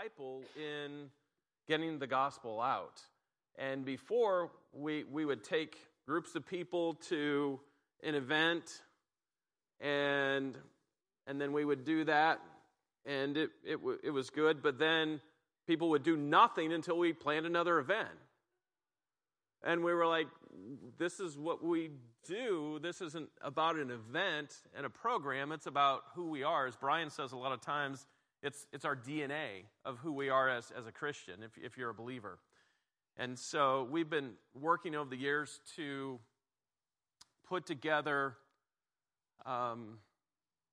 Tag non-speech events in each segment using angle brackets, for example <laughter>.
disciple in getting the gospel out. And before, we, we would take groups of people to an event, and, and then we would do that, and it, it, it was good, but then people would do nothing until we planned another event. And we were like, this is what we do. This isn't about an event and a program, it's about who we are. As Brian says a lot of times, it's, it's our DNA of who we are as, as a Christian, if, if you're a believer. And so we've been working over the years to put together um,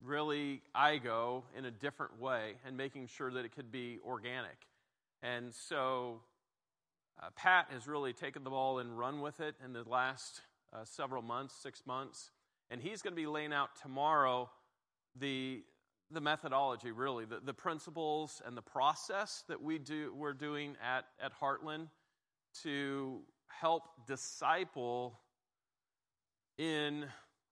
really IGO in a different way and making sure that it could be organic. And so uh, Pat has really taken the ball and run with it in the last uh, several months, six months. And he's going to be laying out tomorrow the, the methodology, really, the, the principles and the process that we do, we're doing at, at Heartland to help disciple in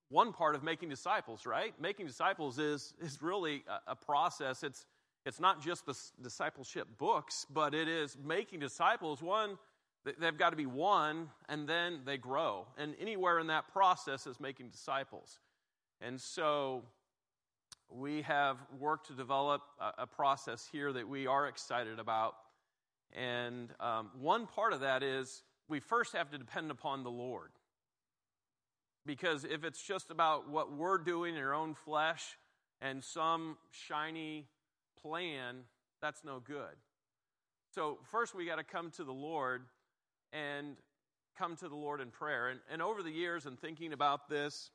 one part of making disciples, right? Making disciples is, is really a, a process. It's, it's not just the discipleship books, but it is making disciples. One, they've got to be one, and then they grow. And anywhere in that process is making disciples. And so we have worked to develop a, a process here that we are excited about. And um, one part of that is we first have to depend upon the Lord. Because if it's just about what we're doing in our own flesh and some shiny plan, that's no good. So, first we got to come to the Lord and come to the Lord in prayer. And, and over the years, and thinking about this,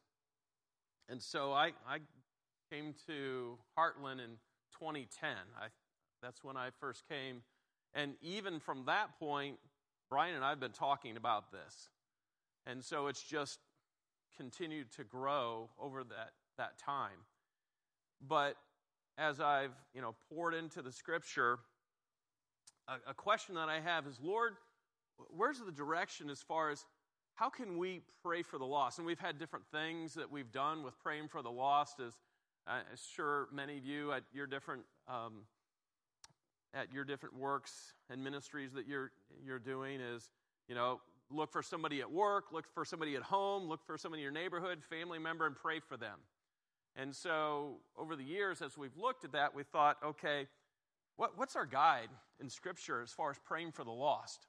and so I, I came to Heartland in 2010. I, that's when I first came. And even from that point, Brian and I have been talking about this. And so it's just continued to grow over that, that time. But as I've you know poured into the scripture, a, a question that I have is, Lord, where's the direction as far as how can we pray for the lost? And we've had different things that we've done with praying for the lost. As I'm sure many of you at your different um, at your different works and ministries that you're you're doing is you know look for somebody at work, look for somebody at home, look for somebody in your neighborhood, family member, and pray for them. And so, over the years, as we've looked at that, we thought, okay, what, what's our guide in Scripture as far as praying for the lost?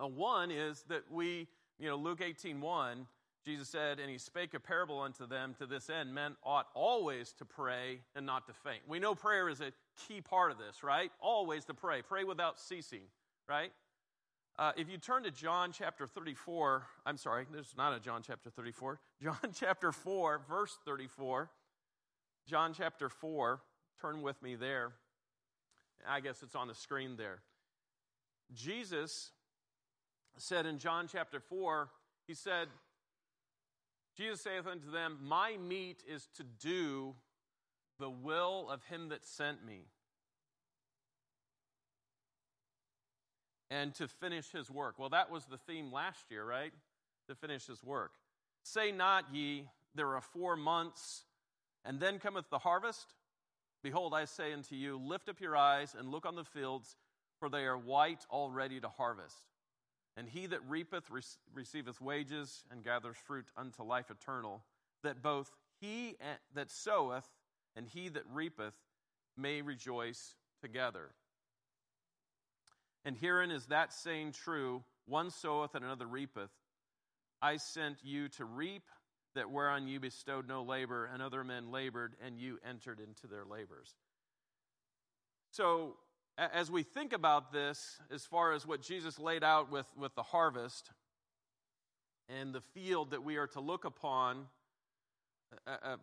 Uh, one is that we, you know, Luke 18 1, Jesus said, and he spake a parable unto them to this end men ought always to pray and not to faint. We know prayer is a key part of this, right? Always to pray. Pray without ceasing, right? Uh, if you turn to John chapter 34, I'm sorry, there's not a John chapter 34. <laughs> John chapter 4, verse 34. John chapter 4, turn with me there. I guess it's on the screen there. Jesus said in John chapter 4, he said, Jesus saith unto them, My meat is to do the will of him that sent me and to finish his work. Well, that was the theme last year, right? To finish his work. Say not ye, there are four months, and then cometh the harvest. Behold, I say unto you, lift up your eyes and look on the fields, for they are white already to harvest. And he that reapeth receiveth wages and gathers fruit unto life eternal, that both he that soweth and he that reapeth may rejoice together. And herein is that saying true one soweth and another reapeth. I sent you to reap that whereon you bestowed no labor, and other men labored, and you entered into their labors. So, as we think about this, as far as what Jesus laid out with, with the harvest and the field that we are to look upon, a, a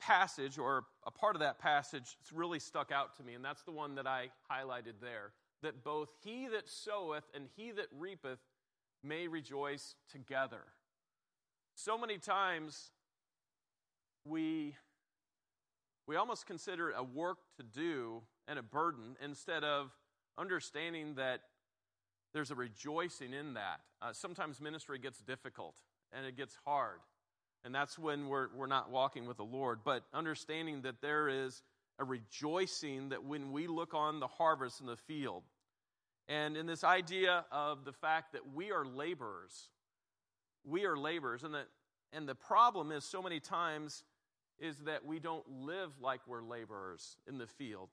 passage or a part of that passage really stuck out to me, and that's the one that I highlighted there that both he that soweth and he that reapeth may rejoice together. So many times we, we almost consider it a work to do and a burden instead of understanding that there's a rejoicing in that. Uh, sometimes ministry gets difficult and it gets hard. And that's when we're, we're not walking with the Lord. But understanding that there is a rejoicing that when we look on the harvest in the field, and in this idea of the fact that we are laborers, we are laborers, and that and the problem is so many times is that we don't live like we're laborers in the field.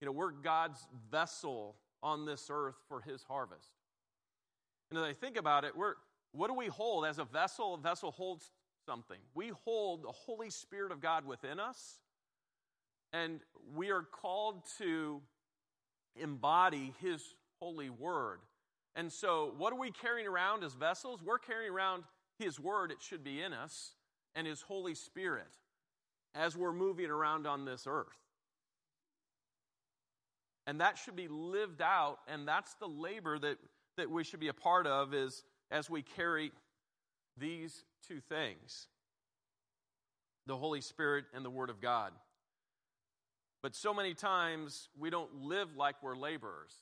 You know, we're God's vessel on this earth for his harvest. And as I think about it, we're what do we hold as a vessel? A vessel holds something. We hold the Holy Spirit of God within us, and we are called to embody His holy word. And so, what are we carrying around as vessels? We're carrying around His word, it should be in us, and His Holy Spirit as we're moving around on this earth. And that should be lived out, and that's the labor that, that we should be a part of is as we carry these two things the Holy Spirit and the Word of God. But so many times we don't live like we're laborers.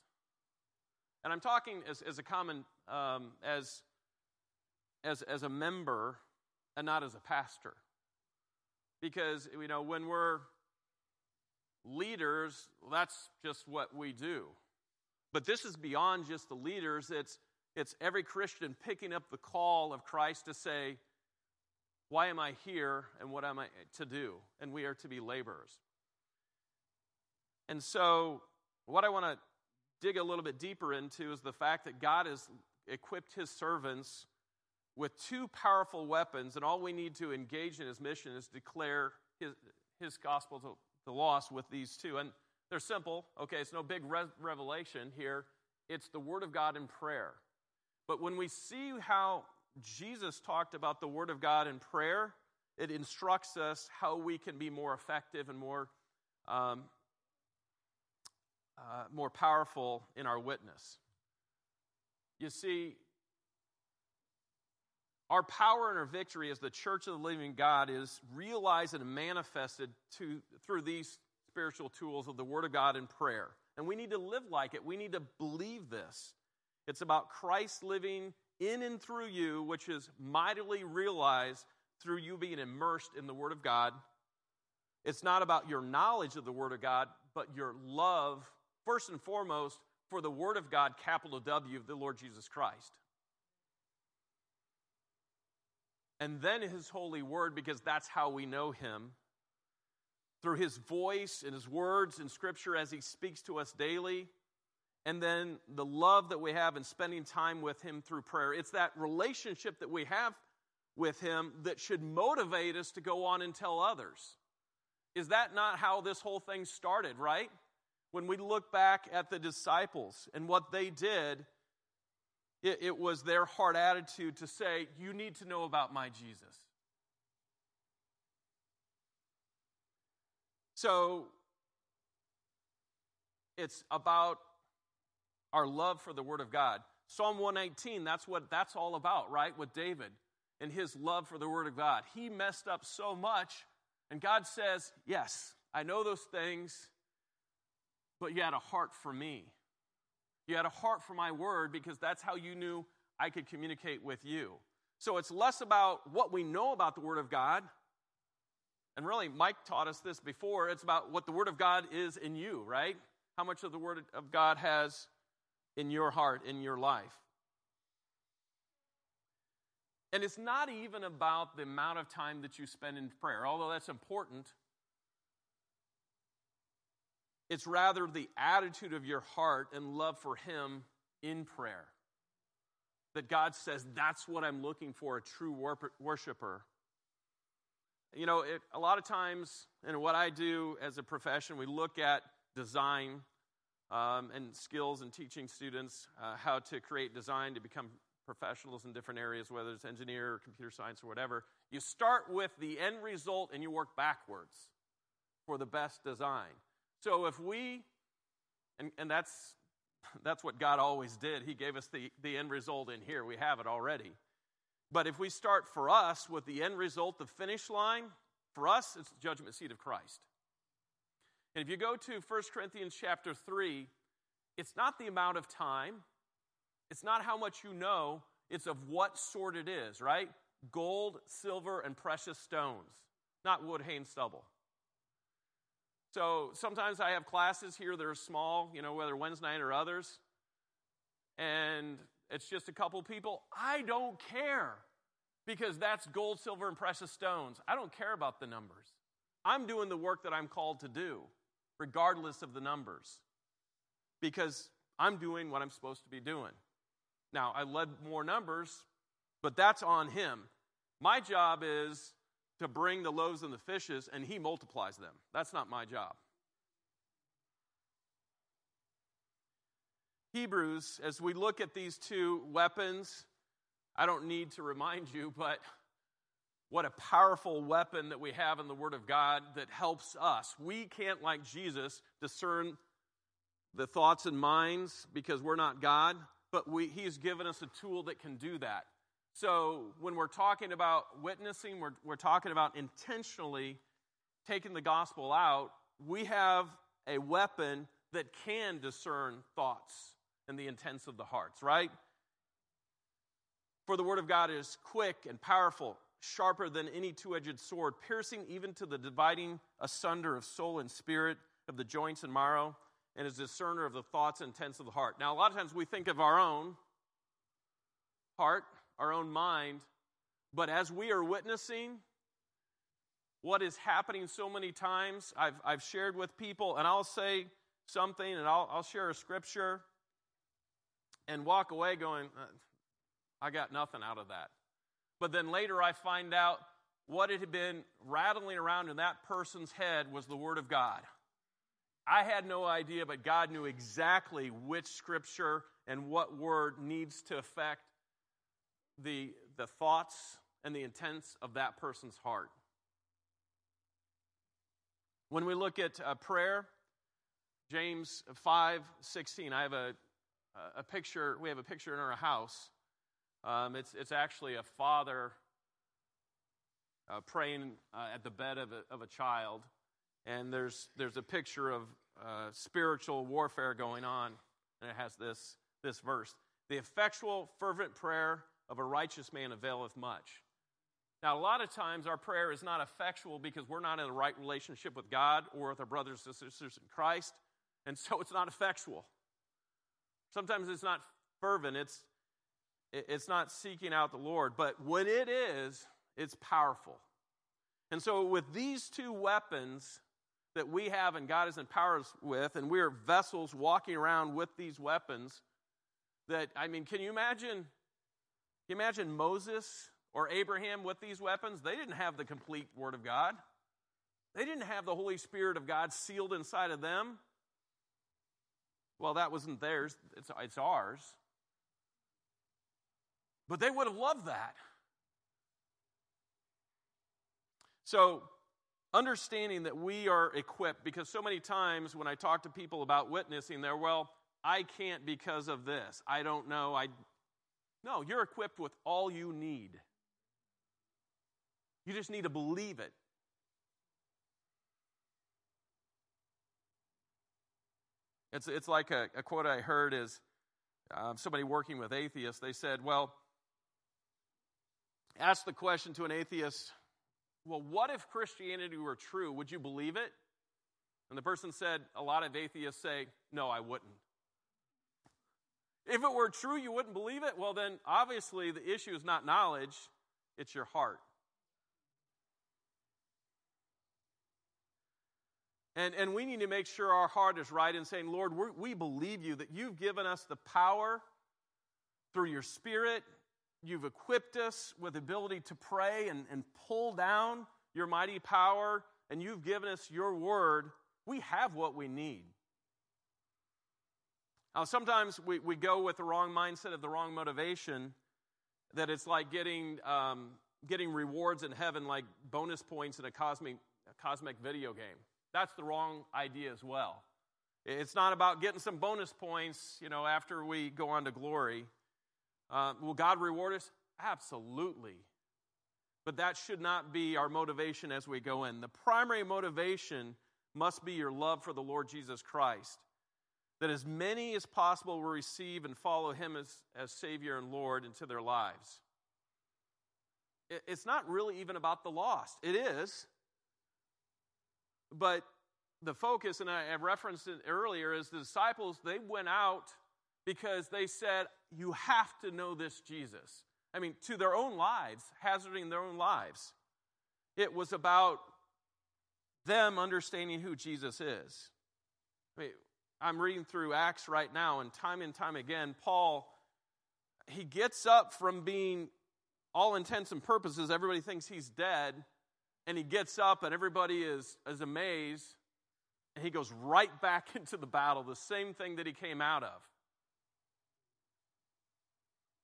And I'm talking as, as a common, um, as, as, as a member and not as a pastor. Because, you know, when we're leaders, that's just what we do. But this is beyond just the leaders, it's, it's every Christian picking up the call of Christ to say, Why am I here and what am I to do? And we are to be laborers. And so, what I want to dig a little bit deeper into is the fact that God has equipped his servants with two powerful weapons, and all we need to engage in his mission is declare his, his gospel to the loss with these two. And they're simple, okay? It's no big re- revelation here. It's the Word of God in prayer. But when we see how Jesus talked about the Word of God in prayer, it instructs us how we can be more effective and more, um, uh, more powerful in our witness. You see, our power and our victory as the church of the living God is realized and manifested to, through these spiritual tools of the Word of God and prayer. And we need to live like it. We need to believe this. It's about Christ living in and through you, which is mightily realized through you being immersed in the Word of God. It's not about your knowledge of the Word of God, but your love, first and foremost, for the Word of God, capital W, of the Lord Jesus Christ. And then His holy Word, because that's how we know Him. Through His voice and His words in Scripture as He speaks to us daily and then the love that we have in spending time with Him through prayer. It's that relationship that we have with Him that should motivate us to go on and tell others. Is that not how this whole thing started, right? When we look back at the disciples and what they did, it, it was their heart attitude to say, You need to know about my Jesus. So, it's about our love for the Word of God. Psalm 119, that's what that's all about, right? With David and his love for the Word of God. He messed up so much, and God says, Yes, I know those things, but you had a heart for me. You had a heart for my Word because that's how you knew I could communicate with you. So it's less about what we know about the Word of God. And really, Mike taught us this before. It's about what the Word of God is in you, right? How much of the Word of God has in your heart, in your life. And it's not even about the amount of time that you spend in prayer, although that's important. It's rather the attitude of your heart and love for Him in prayer. That God says, that's what I'm looking for a true worshiper. You know, it, a lot of times, and what I do as a profession, we look at design um, and skills and teaching students uh, how to create design to become professionals in different areas, whether it's engineer or computer science or whatever. You start with the end result and you work backwards for the best design. So if we, and, and that's, that's what God always did, He gave us the, the end result in here. We have it already. But if we start for us with the end result, the finish line, for us, it's the judgment seat of Christ. And if you go to 1 Corinthians chapter 3, it's not the amount of time, it's not how much you know, it's of what sort it is, right? Gold, silver, and precious stones, not wood, hay, and stubble. So sometimes I have classes here that are small, you know, whether Wednesday night or others, and it's just a couple people. I don't care because that's gold, silver, and precious stones. I don't care about the numbers. I'm doing the work that I'm called to do, regardless of the numbers, because I'm doing what I'm supposed to be doing. Now, I led more numbers, but that's on him. My job is to bring the loaves and the fishes, and he multiplies them. That's not my job. Hebrews, as we look at these two weapons, I don't need to remind you, but what a powerful weapon that we have in the Word of God that helps us. We can't, like Jesus, discern the thoughts and minds because we're not God, but we, He's given us a tool that can do that. So when we're talking about witnessing, we're, we're talking about intentionally taking the gospel out. We have a weapon that can discern thoughts and the intents of the hearts, right? For the word of God is quick and powerful, sharper than any two edged sword, piercing even to the dividing asunder of soul and spirit, of the joints and marrow, and is discerner of the thoughts and intents of the heart. Now, a lot of times we think of our own heart our own mind. But as we are witnessing what is happening so many times, I've, I've shared with people, and I'll say something and I'll, I'll share a scripture and walk away going, uh, I got nothing out of that. But then later I find out what it had been rattling around in that person's head was the Word of God. I had no idea, but God knew exactly which scripture and what word needs to affect the, the thoughts and the intents of that person's heart. When we look at uh, prayer, James 5 16, I have a, a picture, we have a picture in our house. Um, it's, it's actually a father uh, praying uh, at the bed of a, of a child, and there's, there's a picture of uh, spiritual warfare going on, and it has this, this verse The effectual, fervent prayer of a righteous man availeth much. Now, a lot of times our prayer is not effectual because we're not in the right relationship with God or with our brothers and sisters in Christ, and so it's not effectual. Sometimes it's not fervent, it's, it's not seeking out the Lord, but when it is, it's powerful. And so, with these two weapons that we have and God has empowered us with, and we are vessels walking around with these weapons, that, I mean, can you imagine you imagine Moses or Abraham with these weapons? They didn't have the complete Word of God, they didn't have the Holy Spirit of God sealed inside of them. Well, that wasn't theirs, it's, it's ours. But they would have loved that. So, understanding that we are equipped, because so many times when I talk to people about witnessing, they're, well, I can't because of this. I don't know. I, no, you're equipped with all you need. You just need to believe it. It's, it's like a, a quote I heard is um, somebody working with atheists. They said, Well, ask the question to an atheist, Well, what if Christianity were true? Would you believe it? And the person said, A lot of atheists say, No, I wouldn't. If it were true, you wouldn't believe it? Well, then obviously the issue is not knowledge, it's your heart. And, and we need to make sure our heart is right in saying, Lord, we believe you that you've given us the power through your Spirit. You've equipped us with ability to pray and, and pull down your mighty power, and you've given us your word. We have what we need. Now, sometimes we, we go with the wrong mindset of the wrong motivation, that it's like getting, um, getting rewards in heaven, like bonus points in a cosmic, a cosmic video game. That's the wrong idea as well. It's not about getting some bonus points, you know, after we go on to glory. Uh, will God reward us? Absolutely. But that should not be our motivation as we go in. The primary motivation must be your love for the Lord Jesus Christ that as many as possible will receive and follow him as, as Savior and Lord into their lives. It, it's not really even about the lost. It is. But the focus, and I have referenced it earlier, is the disciples, they went out because they said, You have to know this Jesus. I mean, to their own lives, hazarding their own lives. It was about them understanding who Jesus is. I mean, I'm reading through Acts right now, and time and time again, Paul, he gets up from being, all intents and purposes, everybody thinks he's dead, and he gets up, and everybody is, is amazed, and he goes right back <laughs> into the battle, the same thing that he came out of.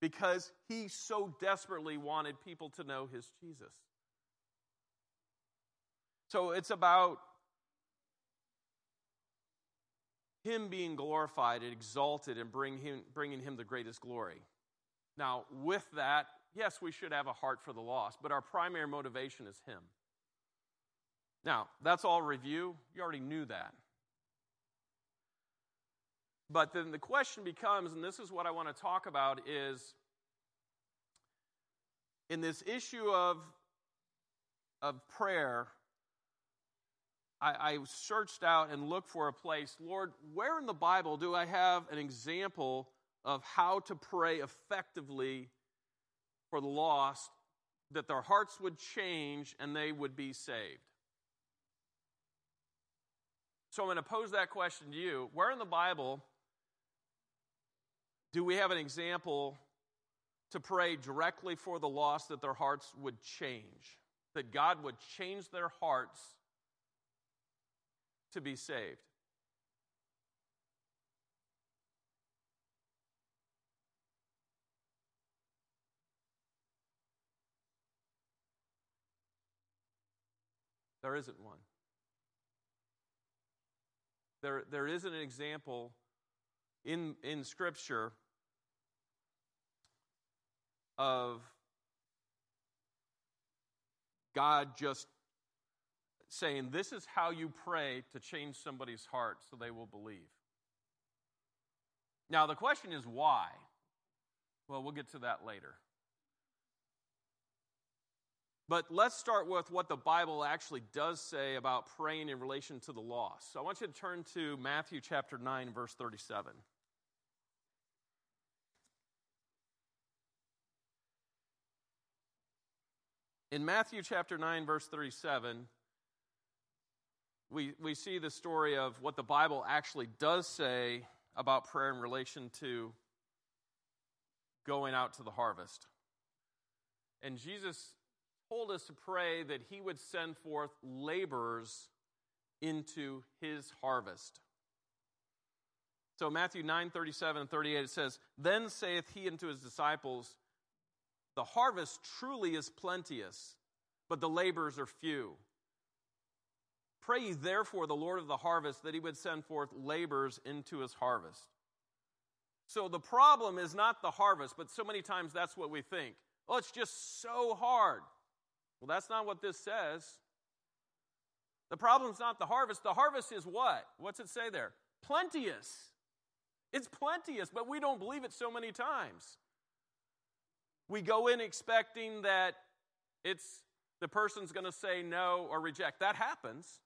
Because he so desperately wanted people to know his Jesus. So it's about him being glorified and exalted and bring him, bringing him the greatest glory. Now, with that, yes, we should have a heart for the lost, but our primary motivation is him. Now, that's all review. You already knew that. But then the question becomes, and this is what I want to talk about, is in this issue of, of prayer, I, I searched out and looked for a place. Lord, where in the Bible do I have an example of how to pray effectively for the lost, that their hearts would change and they would be saved? So I'm going to pose that question to you. Where in the Bible do we have an example to pray directly for the lost that their hearts would change? That God would change their hearts to be saved. There isn't one. There, there isn't an example in, in Scripture of God just saying, This is how you pray to change somebody's heart so they will believe. Now, the question is why? Well, we'll get to that later. But let's start with what the Bible actually does say about praying in relation to the lost. So I want you to turn to Matthew chapter 9, verse 37. In Matthew chapter 9, verse 37, we, we see the story of what the Bible actually does say about prayer in relation to going out to the harvest. And Jesus told us to pray that he would send forth laborers into his harvest. So Matthew 9, 37 and 38, it says, Then saith he unto his disciples, The harvest truly is plenteous, but the laborers are few. Pray ye therefore the Lord of the harvest that he would send forth laborers into his harvest. So the problem is not the harvest, but so many times that's what we think. Oh, it's just so hard. Well, that's not what this says. The problem's not the harvest. The harvest is what? What's it say there? Plenteous. It's plenteous, but we don't believe it so many times. We go in expecting that it's the person's going to say no or reject. That happens.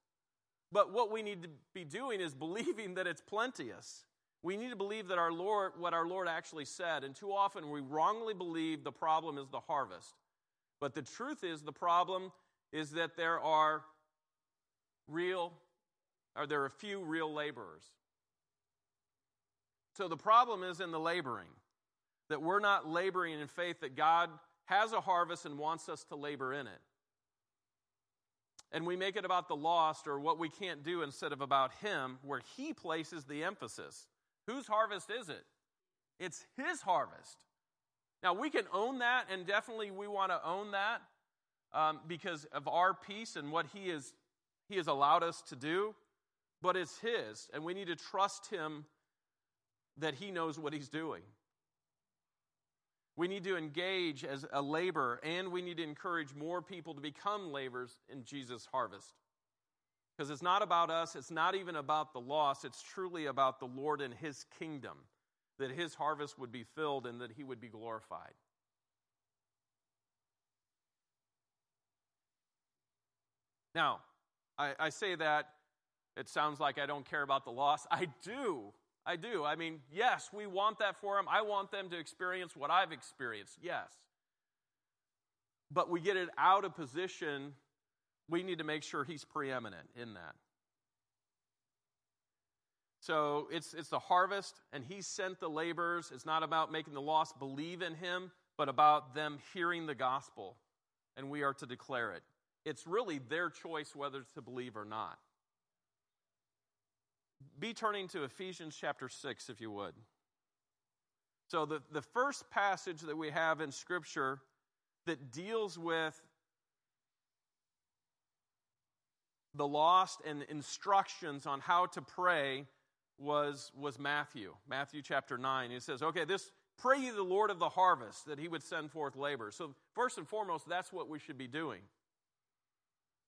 But what we need to be doing is believing that it's plenteous. We need to believe that our Lord, what our Lord actually said. And too often we wrongly believe the problem is the harvest. But the truth is, the problem is that there are real, or there are few real laborers. So the problem is in the laboring, that we're not laboring in faith that God has a harvest and wants us to labor in it and we make it about the lost or what we can't do instead of about Him, where He places the emphasis. Whose harvest is it? It's His harvest. Now, we can own that, and definitely we want to own that um, because of our peace and what he, is, he has allowed us to do, but it's His, and we need to trust Him that He knows what He's doing. We need to engage as a laborer, and we need to encourage more people to become laborers in Jesus' harvest. Because it's not about us, it's not even about the loss, it's truly about the Lord and His kingdom, that His harvest would be filled and that He would be glorified. Now, I, I say that it sounds like I don't care about the lost. I do. I do. I mean, yes, we want that for them. I want them to experience what I've experienced. Yes. But we get it out of position. We need to make sure he's preeminent in that. So it's, it's the harvest, and he sent the laborers. It's not about making the lost believe in him, but about them hearing the gospel, and we are to declare it. It's really their choice whether to believe or not. Be turning to Ephesians chapter 6, if you would. So, the, the first passage that we have in Scripture that deals with the lost and instructions on how to pray was, was Matthew, Matthew chapter 9. He says, okay, this pray ye the Lord of the harvest that he would send forth labor. So, first and foremost, that's what we should be doing.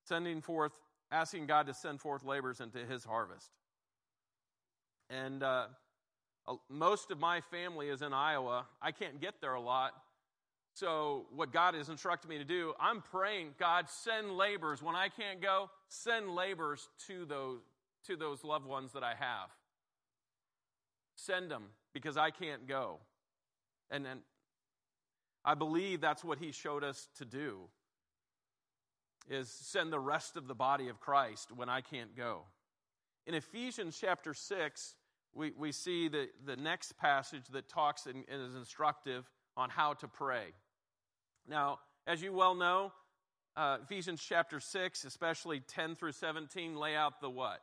Sending forth, asking God to send forth laborers into his harvest. And uh, most of my family is in Iowa. I can't get there a lot. So, what God has instructed me to do, I'm praying, God, send laborers. When I can't go, send laborers to those, to those loved ones that I have. Send them because I can't go. And then I believe that's what he showed us to do is send the rest of the body of Christ when I can't go. In Ephesians chapter 6, we, we see the, the next passage that talks and, is instructive on how to pray. Now, as you well know, uh, Ephesians chapter 6, especially 10 through 17, lay out the what?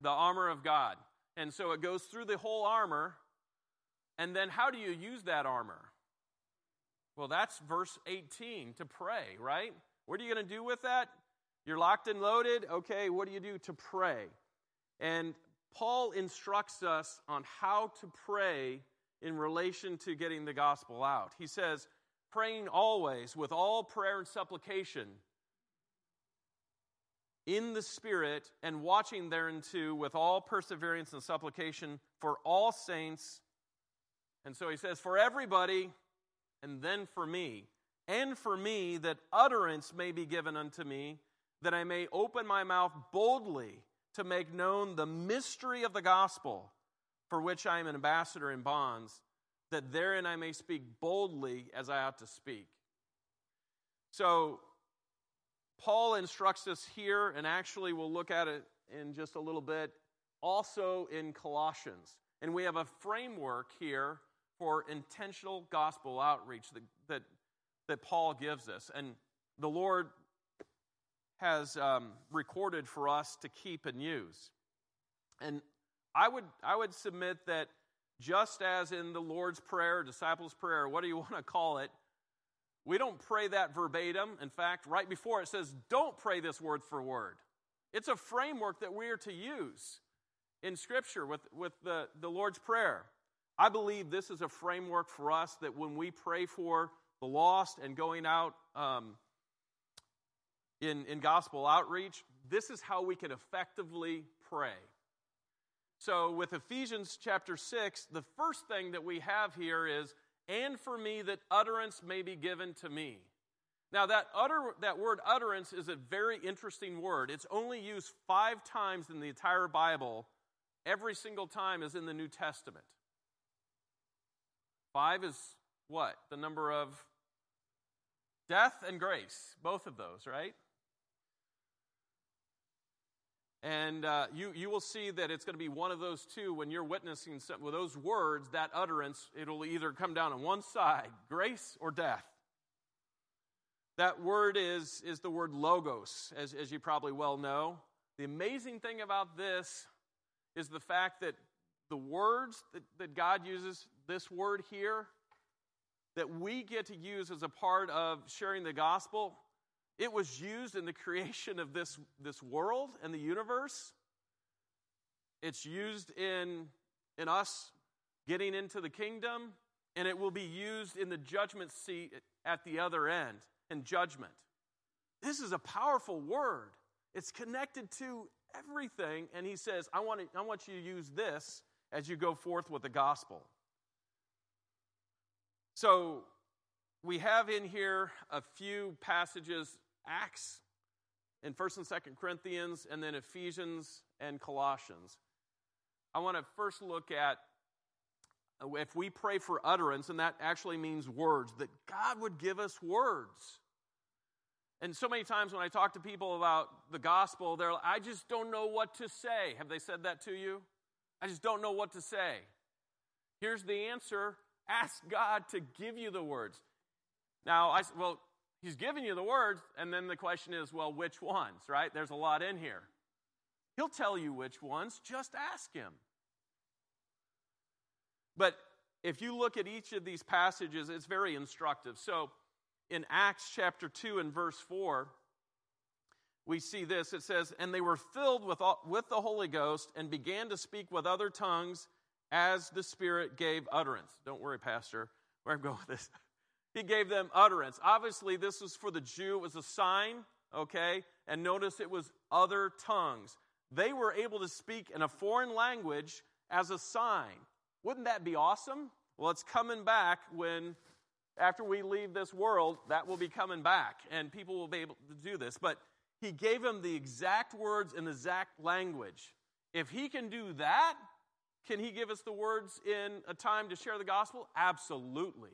The armor of God. And so it goes through the whole armor. And then how do you use that armor? Well, that's verse 18 to pray, right? What are you going to do with that? You're locked and loaded. Okay, what do you do to pray? And Paul instructs us on how to pray in relation to getting the gospel out. He says, praying always with all prayer and supplication in the Spirit and watching thereunto with all perseverance and supplication for all saints. And so he says, for everybody, and then for me, and for me that utterance may be given unto me, that I may open my mouth boldly to make known the mystery of the gospel, for which I am an ambassador in bonds, that therein I may speak boldly as I ought to speak. So, Paul instructs us here, and actually we'll look at it in just a little bit, also in Colossians. And we have a framework here for intentional gospel outreach that, that, that Paul gives us. And the Lord has um, recorded for us to keep and use. And I would, I would submit that just as in the Lord's Prayer, disciples' prayer, what do you <laughs> want to call it, we don't pray that verbatim. In fact, right before it says, don't pray this word for word. It's a framework that we are to use in Scripture with, with the, the Lord's Prayer. I believe this is a framework for us that when we pray for the lost and going out um, in, in gospel outreach, this is how we can effectively pray. So, with Ephesians chapter 6, the first thing that we have here is, and for me that utterance may be given to me. Now, that, utter, that word utterance is a very interesting word. It's only used five times in the entire Bible. Every single time is in the New Testament. Five is what? The number of death and grace, both of those, right? And uh, you, you will see that it's going to be one of those two when you're witnessing some, with those words, that utterance, it'll either come down on one side, grace or death. That word is, is the word logos, as, as you probably well know. The amazing thing about this is the fact that the words that, that God uses, this word here, that we get to use as a part of sharing the gospel, it was used in the <laughs> creation of this, this world and the universe. It's used in, in us getting into the kingdom, and it will be used in the judgment seat at the other end in judgment. This is a powerful word. It's connected to everything, and he says, I want, to, I want you to use this as you go forth with the gospel. So, we have in here a few passages Acts in 1st and 2nd Corinthians, and then Ephesians and Colossians. I want to first look at if we pray for utterance, and that actually means words, that God would give us words. And so many times when I talk to people about the gospel, they're like, I just don't know what to say. Have they said that to you? I just don't know what to say. Here's the answer ask God to give you the words. Now, I well, He's giving you the words, and then the question is, well, which ones, right? There's a lot in here. He'll tell you which ones, just ask Him. But if you look at each of these passages, it's very instructive. So in Acts chapter 2 and verse 4, we see this. It says, And they were filled with, all, with the Holy Ghost and began to speak with other tongues as the Spirit gave utterance. Don't worry, Pastor, where I'm going with this. He gave them utterance. Obviously, this was for the Jew, it was a sign, okay? And notice it was other tongues. They were able to speak in a foreign language as a sign. Wouldn't that be awesome? Well, it's coming back when, after we leave this world, that will be coming back, and people will be able to do this. But he gave them the exact words in the exact language. If he can do that, can he give us the words in a time to share the gospel? Absolutely.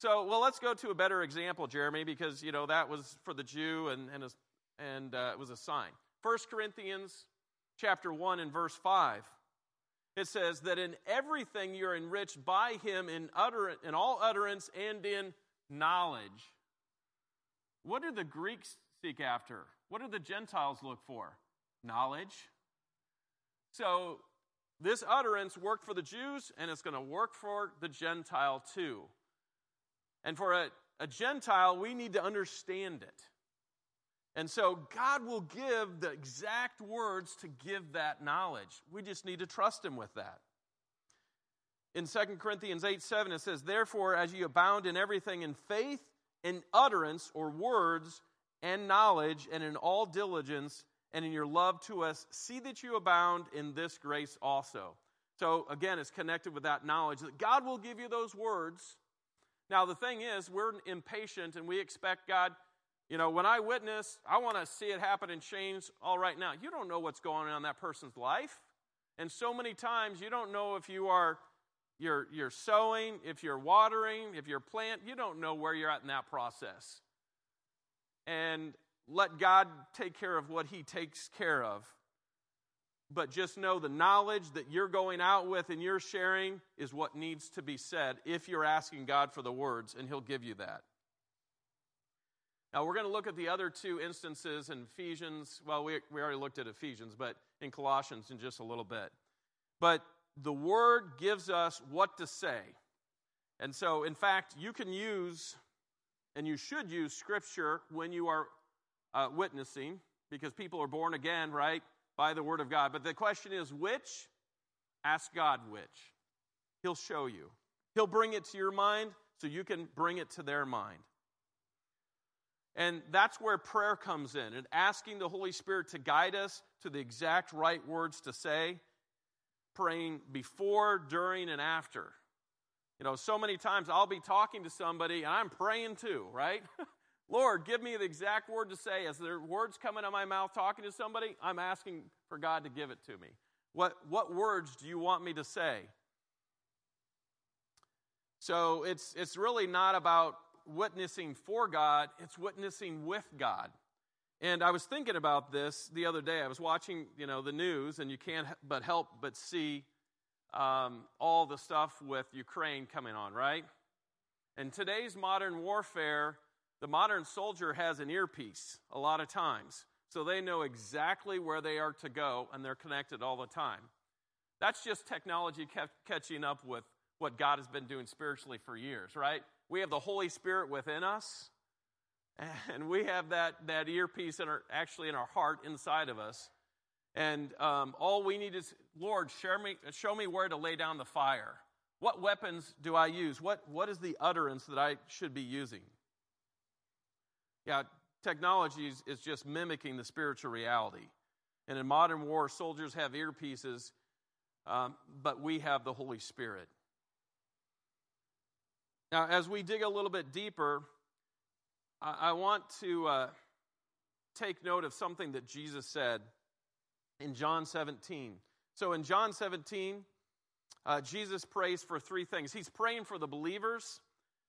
So, well, let's go to a better example, Jeremy, because you know that was for the Jew and and, and uh, it was a sign. First Corinthians chapter one and verse five it says that in everything you're enriched by him in, utter, in all utterance and in knowledge. What do the Greeks seek after? What do the Gentiles look for? Knowledge. So this utterance worked for the Jews and it's going to work for the Gentile too. And for a, a Gentile, we need to understand it. And so God will give the exact words to give that knowledge. We just need to trust Him with that. In 2 Corinthians 8 7, it says, Therefore, as you abound in everything in faith, in utterance or words, and knowledge, and in all diligence, and in your love to us, see that you abound in this grace also. So, again, it's connected with that knowledge that God will give you those words. Now, the thing is, we're impatient and we expect God you know, when I witness, I want to see it happen and change all right now. You don't know what's going on in that person's life. And so many times you don't know if you are you're you're sowing, if you're watering, if you're plant, you don't know where you're at in that process. And let God take care of what he takes care of. But just know the knowledge that you're going out with and you're sharing is what needs to be said if you're asking God for the words, and he'll give you that. Now, we're going to look at the other two instances in Ephesians. Well, we, we already looked at Ephesians, but in Colossians in just a little bit. But the Word gives us what to say. And so, in fact, you can use, and you should use Scripture when you are uh, witnessing, because people are born again, right, by the Word of God. But the question is which? Ask God which. He'll show you. He'll bring it to your mind so you can bring it to their mind. And that's where prayer comes in and asking the Holy Spirit to guide us to the exact right words to say, praying before, during, and after. You know, so many times I'll be talking to somebody and I'm praying too, right? <laughs> Lord, give me the exact word to say. As there words coming out of my mouth talking to somebody, I'm asking for God to give it to me. What, what words do you want me to say? So it's, it's really not about witnessing for God, it's witnessing with God. And I was thinking about this the other day. I was watching, you know, the news, and you can't but help but see um, all the stuff with Ukraine coming on, right? And today's modern warfare, the modern soldier has an earpiece a lot of times, so they know exactly where they are to go, and they're connected all the time. That's just technology catching up with what God has been doing spiritually for years, right? we have the Holy Spirit within us, <laughs> and we have that, that earpiece in our, actually in our heart inside of us. And um, all we need is, Lord, show me, show me where to lay down the fire. What weapons do I use? What, what is the utterance that I should be using? Yeah, technology is, is just mimicking the spiritual reality. And in modern war, soldiers have earpieces, um, but we have the Holy Spirit. Now, as we dig a little bit deeper, I, I want to uh, take note of something that Jesus said in John 17. So in John 17, uh, Jesus prays for three things. He's praying for the believers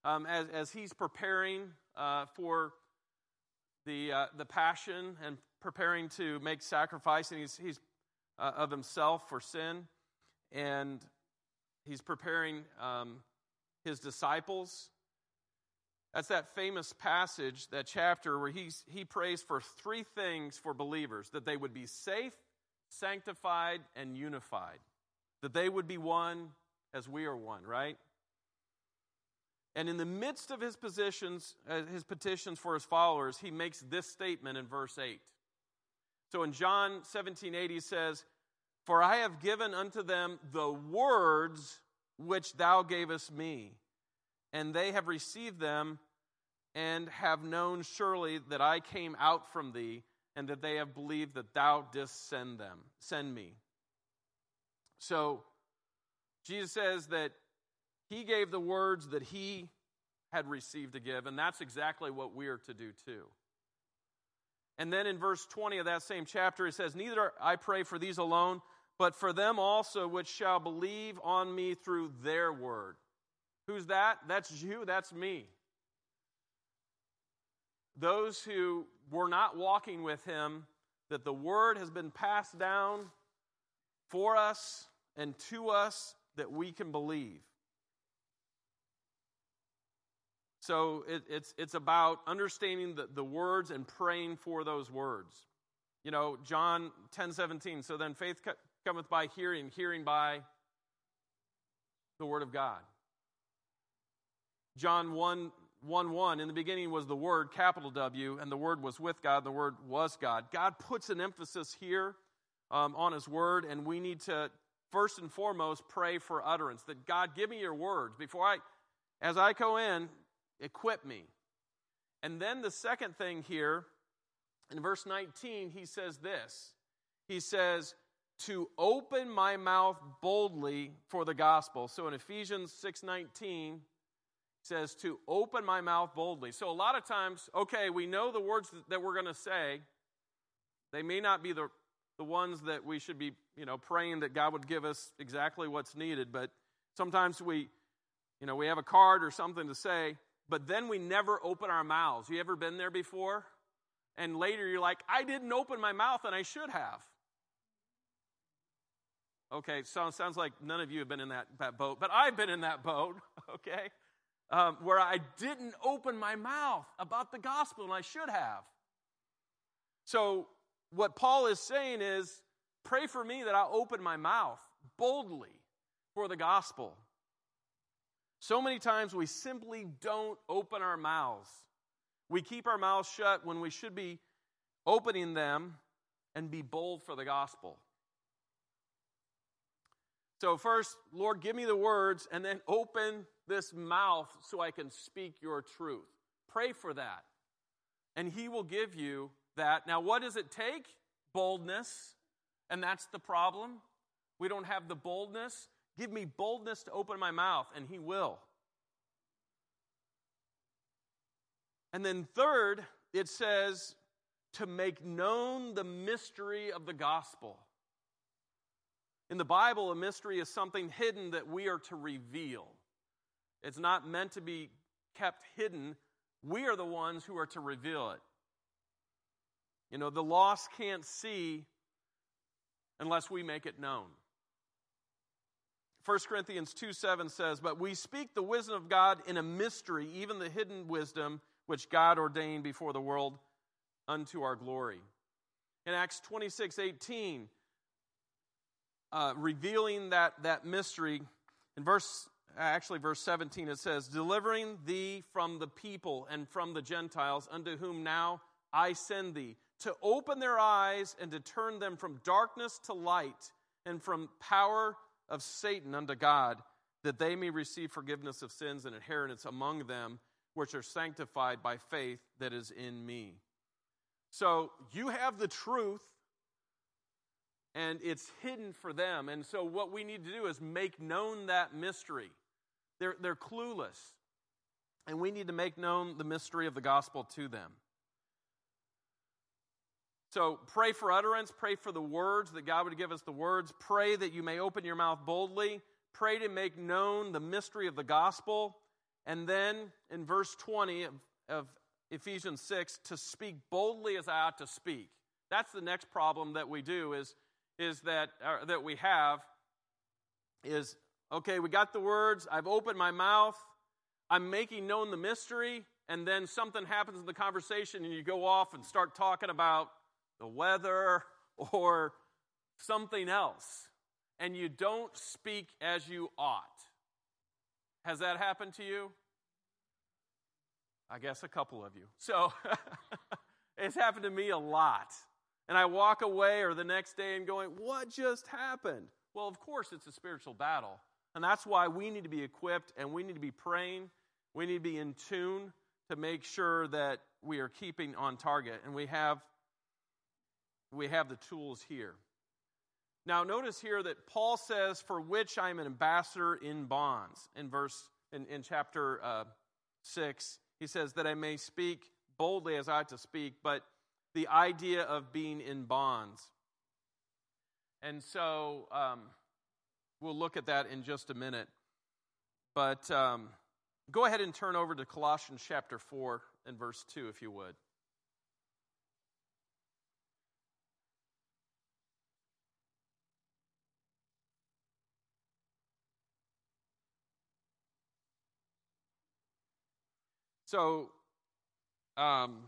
um, as, as he's preparing uh, for the, uh, the passion and preparing to make sacrifice, and he's, he's uh, of himself for sin, and he's preparing um, his disciples. That's that famous passage, that chapter where he's, he prays for three things for believers that they would be safe, sanctified, and unified. That they would be one as we are one, right? And in the midst of his positions, uh, his petitions for his followers, he makes this statement in verse 8. So in John 17, 8, he says, For I have given unto them the words which thou gavest me, and they have received them and have known surely that I came out from thee, and that they have believed that thou didst send them, send me. So Jesus says that he gave the words that he had received to give, and that's exactly what we are to do too. And then in verse 20 of that same chapter, it says, Neither I pray for these alone, but for them also which shall believe on me through their word. Who's that? That's you, that's me. Those who were not walking with him, that the word has been passed down for us and to us that we can believe. So it, it's, it's about understanding the, the words and praying for those words. You know, John 10 17. So then faith cometh by hearing, hearing by the word of God. John 1 1 1. In the beginning was the Word, capital W, and the Word was with God, the Word was God. God puts an emphasis here um, on His Word, and we need to first and foremost pray for utterance that God, give me your words. Before I, as I go in, equip me. And then the second thing here, in verse 19, he says this He says, to open my mouth boldly for the gospel. So in Ephesians 6:19 says to open my mouth boldly. So a lot of times, okay, we know the words that we're going to say. They may not be the the ones that we should be, you know, praying that God would give us exactly what's needed, but sometimes we you know, we have a card or something to say, but then we never open our mouths. You ever been there before? And later you're like, I didn't open my mouth and I should have. Okay, so sounds like none of you have been in that, that boat, but I've been in that boat, <laughs> okay, um, where I didn't open my mouth about the gospel and I should have. So, what Paul is saying is, pray for me that I'll open my mouth boldly for the gospel. So many times we simply don't open our mouths. We keep our mouths shut when we should be opening them and be bold for the gospel. So, first, Lord, give me the words and then open this mouth so I can speak your truth. Pray for that. And He will give you that. Now, what does it take? Boldness. And that's the problem. We don't have the boldness. Give me boldness to open my mouth, and He will. And then, third, it says to make known the mystery of the gospel. In the Bible, a mystery is something hidden that we are to reveal. It's not meant to be kept hidden. We are the ones who are to reveal it. You know, the lost can't see unless we make it known. 1 Corinthians 2 7 says, But we speak the wisdom of God in a mystery, even the hidden wisdom which God ordained before the world unto our glory. In Acts 26 18, uh, revealing that, that mystery, in verse actually verse 17 it says delivering thee from the people and from the gentiles unto whom now i send thee to open their eyes and to turn them from darkness to light and from power of Satan unto God, that they may receive forgiveness of sins and inheritance among them which are sanctified by faith that is in me. So you have the truth, and it's hidden for them. And so what we need to do is make known that mystery. They're, they're clueless, and we need to make known the mystery of the gospel to them. So pray for utterance, pray for the words, that God would give us the words. Pray that you may open your mouth boldly. Pray to make known the mystery of the gospel. And then in verse 20 of, of Ephesians 6, to speak boldly as I ought to speak. That's the next problem that we do is, is that, uh, that we have is, okay, we got the words, I've opened my mouth, I'm making known the mystery, and then something happens in the conversation and you go off and start talking about the weather <laughs> or something else, and you don't speak as you ought. Has that happened to you? I guess a couple of you. So <laughs> it's happened to me a lot. And I walk away or the next day and going, What just happened? Well, of course, it's a spiritual battle. And that's why we need to be equipped and we need to be praying. We need to be in tune to make sure that we are keeping on target. And we have, we have the tools here. Now, notice here that Paul says, For which I am an ambassador in bonds. In verse, in, in chapter uh, 6, he says, That I may speak boldly as I ought to speak, but the idea of being in bonds. And so um, we'll look at that in just a minute. But um, go ahead and turn over to Colossians chapter 4 and verse 2, if you would. So, um,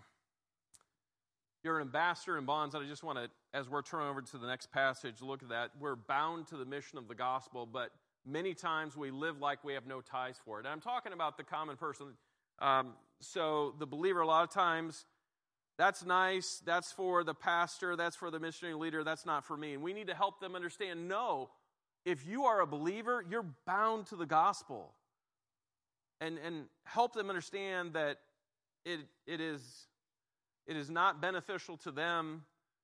you're an ambassador in bonds, and I just want to, as we're turning over to the next passage, look at that. We're bound to the mission of the gospel, but many times we live like we have no ties for it. And I'm talking about the common person. Um, so the believer, a lot of times, that's nice, that's for the pastor, that's for the missionary leader, that's not for me. And we need to help them understand no, if you are a believer, you're bound to the gospel. And, and help them understand that it, it is it is not beneficial to them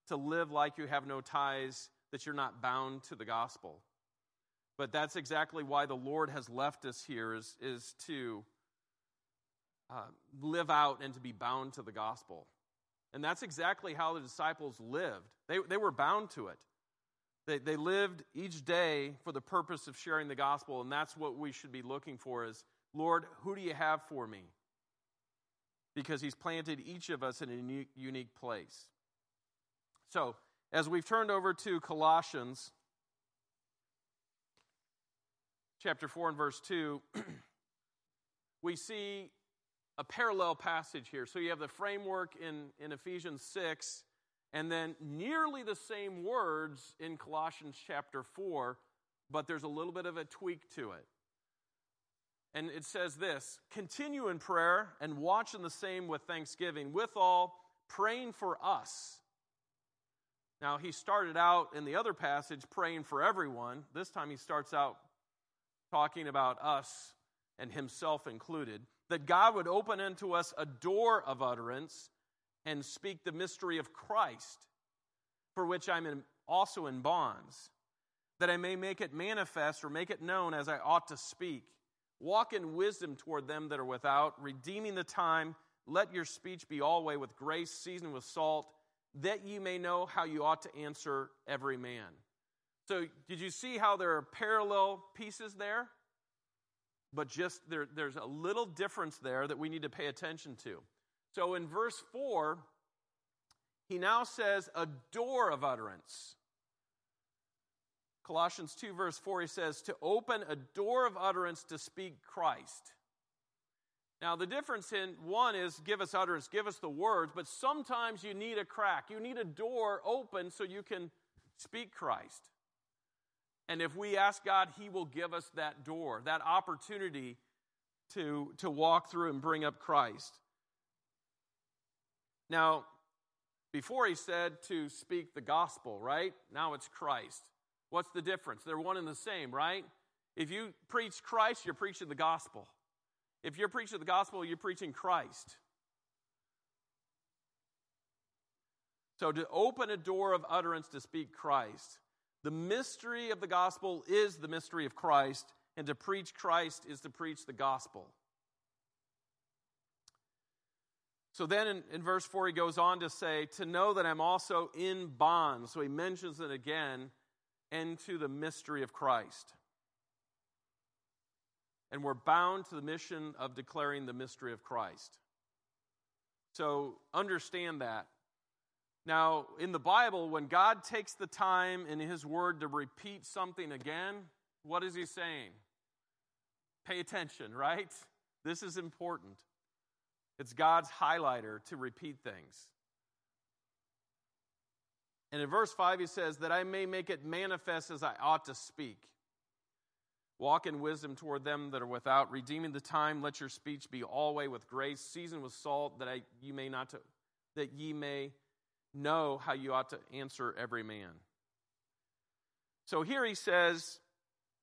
to live like you have no ties, that you're not bound to the gospel. But that's exactly why the Lord has left us here is, is to uh, live out and to be bound to the gospel. And that's exactly how the disciples lived. They, they were bound to it. They, they lived each day for the purpose of sharing the gospel, and that's what we should be looking for is, Lord, who do you have for me? because he's planted each of us in a unique, place. So, as we've turned over to Colossians chapter 4 and verse 2, <clears throat> we see a parallel passage here. So, you have the framework in, in Ephesians 6, and then nearly the same words in Colossians chapter 4, but there's a little bit of a tweak to it. And it says this continue in prayer and watch in the same with thanksgiving, withal praying for us. Now, he started out in the other passage praying for everyone. This time he starts out talking about us and himself included. That God would open unto us a door of utterance and speak the mystery of Christ, for which I'm in, also in bonds, that I may make it manifest or make it known as I ought to speak. Walk in wisdom toward them that are without, redeeming the time. Let your speech be always with grace, seasoned with salt, that you may know how you ought to answer every man. So, did you see how there are parallel pieces there? But just there, there's a little difference there that we need to pay attention to. So, in verse 4, he now says, a door of utterance. Colossians 2, verse 4, he says, to open a door of utterance to speak Christ. Now, the difference in one is give us utterance, give us the words, but sometimes you need a crack. You need a door open so you can speak Christ. And if we ask God, He will give us that door, that opportunity to, to walk through and bring up Christ. Now, before He said to speak the gospel, right? Now it's Christ. What's the difference? They're one and the same, right? If you preach Christ, you're preaching the gospel. If you're preaching the gospel, you're preaching Christ. So, to open a door of utterance to speak Christ, the mystery of the gospel is the mystery of Christ, and to preach Christ is to preach the gospel. So then in, in, verse 4, he goes on to say, To know that I'm also in bonds. So he mentions it again, into the mystery of Christ. And we're bound to the mission of declaring the mystery of Christ. So understand that. Now, in the Bible, when God takes the time in His Word to repeat something again, what is He saying? Pay attention, right? This is important. It's God's highlighter to repeat things. And in verse 5, he says, That I may make it manifest as I ought to speak. Walk in wisdom toward them that are without, redeeming the time. Let your speech be always with grace, seasoned with salt, that I, you may not to, that ye may know how you ought to answer every man. So here he says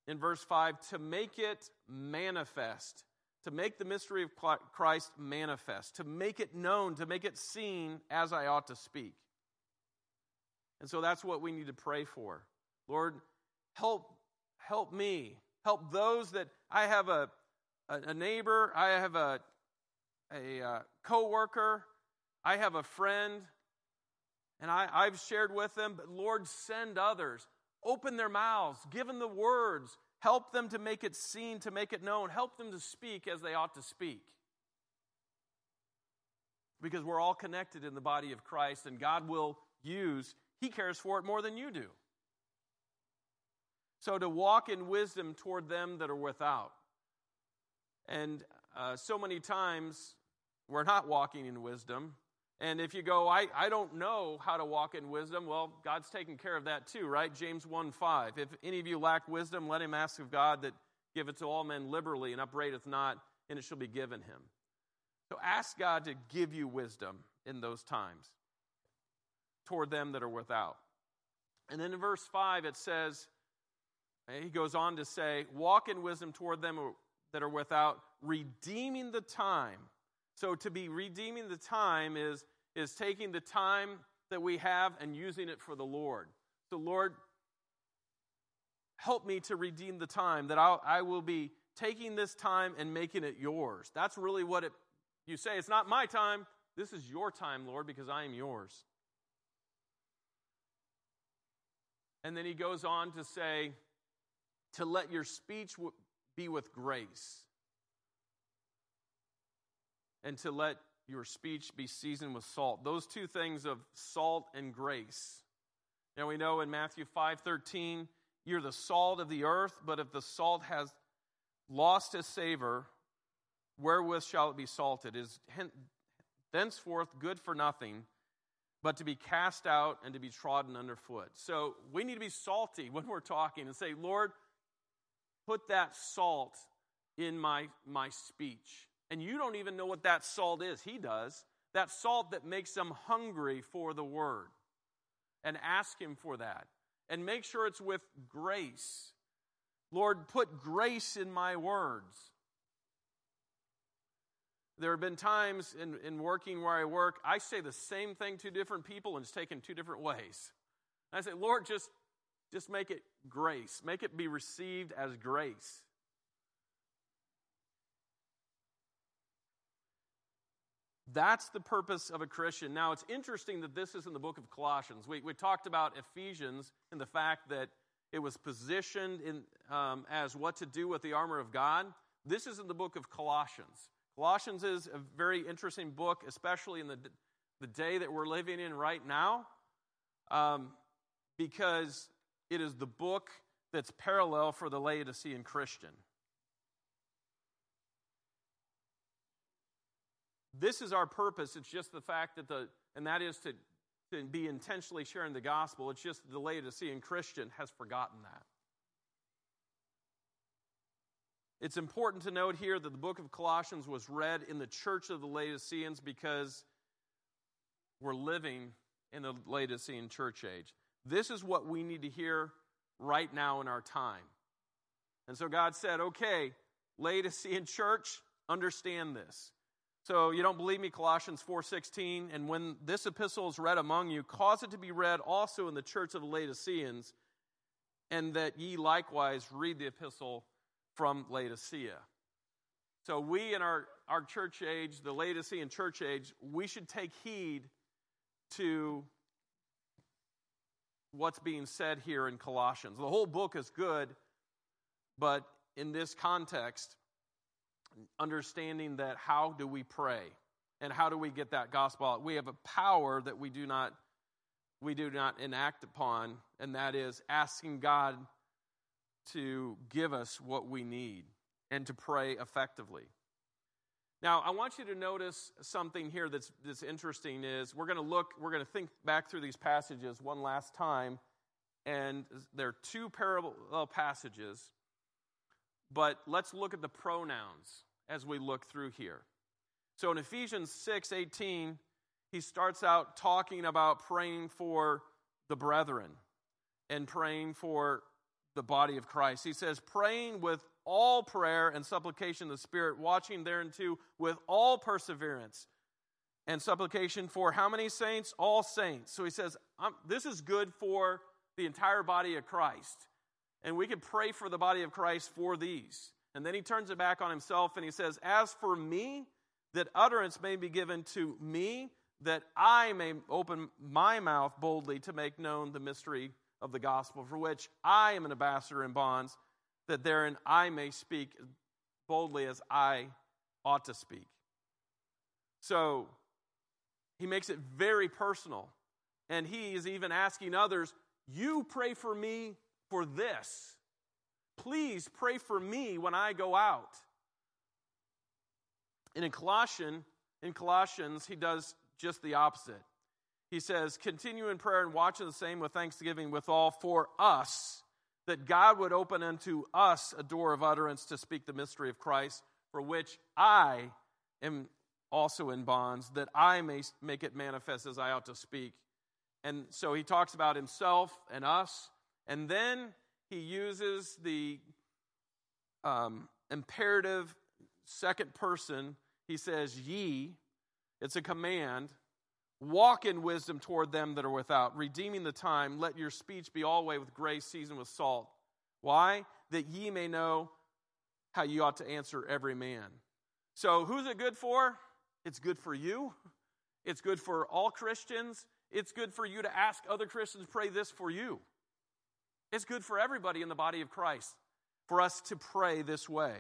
in verse 5 to make it manifest, to make the mystery of Christ manifest, to make it known, to make it seen as I ought to speak. And so that's what we need to pray for. Lord, help help me. Help those that I have a a, neighbor, I have a a uh, coworker, I have a friend and I, I've shared with them, but Lord, send others. Open their mouths, give them the words, help them to make it seen, to make it known, help them to speak as they ought to speak. Because we're all connected in the body of Christ, and God will use, He cares for it more than you do. So to walk in wisdom toward them that are without. And uh, so many times we're not walking in wisdom and if you go, I, I don't know how to walk in wisdom, well, God's taking care of that too, right? James 1 5. If any of you lack wisdom, let him ask of God that giveth to all men liberally and upbraideth not, and it shall be given him. So ask God to give you wisdom in those times toward them that are without. And then in verse 5, it says, eh, he goes on to say, Walk in wisdom toward them that are without, redeeming the time. So to be redeeming the time is is taking the time that we have and using it for the Lord. So, Lord, help me to redeem the time that I'll, I will be taking this time and making it yours. That's really what it, you say. It's not my time. This is your time, Lord, because I am yours. And then he goes on to say, to let your speech be with grace, and to let your speech be seasoned with salt. Those two things of salt and grace. Now we know in Matthew 5:13, you're the salt of the earth, but if the salt has lost its savor, wherewith shall it be salted? Is thenceforth good for nothing, but to be cast out and to be trodden underfoot. So we need to be salty <laughs> when we're talking and say, Lord, put that salt in my, my speech and you don't even know what that salt is. He does. That salt that makes them hungry for the word. And ask Him for that. And make sure it's with grace. Lord, put grace in my words. There have been times in, in working where I work, I say the same thing to different people and it's taken two different ways. And I say, Lord, just, just make it grace. Make it be received as grace. That's the purpose of a Christian. Now, it's interesting that this is in the book of Colossians. We, we talked about Ephesians and the fact that it was positioned in, um, as what to do with the armor of God. This is in the book of Colossians. Colossians is a very interesting book, especially in the, the day that we're living in right now, um, because it is the book that's parallel for the Laodicean Christian. This is our purpose. It's just the fact that the, and that is to, to be intentionally sharing the gospel. It's just the Laodicean Christian has forgotten that. It's important to note here that the book of Colossians was read in the church of the Laodiceans because we're living in the Laodicean church age. This is what we need to hear right now in our time. And so God said, okay, Laodicean church, understand this. So you don't believe me Colossians 4:16 and when this epistle is read among you cause it to be read also in the church of the Laodiceans and that ye likewise read the epistle from Laodicea. So we in our, our church age, the Laodicean church age, we should take heed to what's being said here in Colossians. The whole book is good, but in this context, understanding that how do we pray and how do we get that gospel out? We have a power that we do not we do not enact upon, and that is asking God to give us what we need and to pray effectively. Now, I want you to notice something here that's, that's interesting is we're going to look, we're going to think back through these passages one last time, and there are two parallel passages, but let's look at the pronouns as we look through here. So in Ephesians 6 18, he starts out talking about praying for the brethren and praying for the body of Christ. He says, praying with all prayer and supplication in the Spirit, watching thereunto with all perseverance and supplication for how many saints? All saints. So he says, this is good for the entire body of Christ. And we can pray for the body of Christ for these. And then he turns it back on himself and he says, As for me, that utterance may be given to me, that I may open my mouth boldly to make known the mystery of the gospel, for which I am an ambassador in bonds, that therein I may speak boldly as I ought to speak. So he makes it very personal. And he is even asking others, You pray for me for this. Please pray for me when I go out. And in Colossian, in Colossians, he does just the opposite. He says, Continue in prayer and watch in the same with thanksgiving with all for us, that God would open unto us a door of utterance to speak the mystery of Christ, for which I am also in bonds, that I may make it manifest as I ought to speak. And so he talks about himself and us, and then he uses the um, imperative second person. He says, Ye, it's a command. Walk in wisdom toward them that are without, redeeming the time. Let your speech be always with grace, seasoned with salt. Why? That ye may know how you ought to answer every man. So, who's it good for? It's good for you. It's good for all Christians. It's good for you to ask other Christians pray this for you. It's good for everybody in the body of Christ for us to pray this way.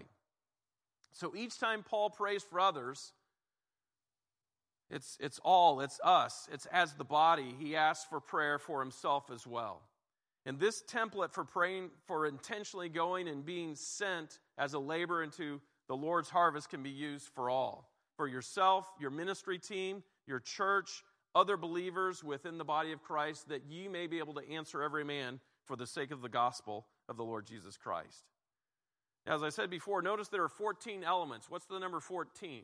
So each time Paul prays for others, it's, it's all, it's us, it's as the body. He asks for prayer for himself as well. And this template for praying, for intentionally going and being sent as a labor into the Lord's harvest can be used for all for yourself, your ministry team, your church, other believers within the body of Christ, that ye may be able to answer every man for the sake of the gospel of the Lord Jesus Christ. As I said before, notice there are 14 elements. What's the number 14?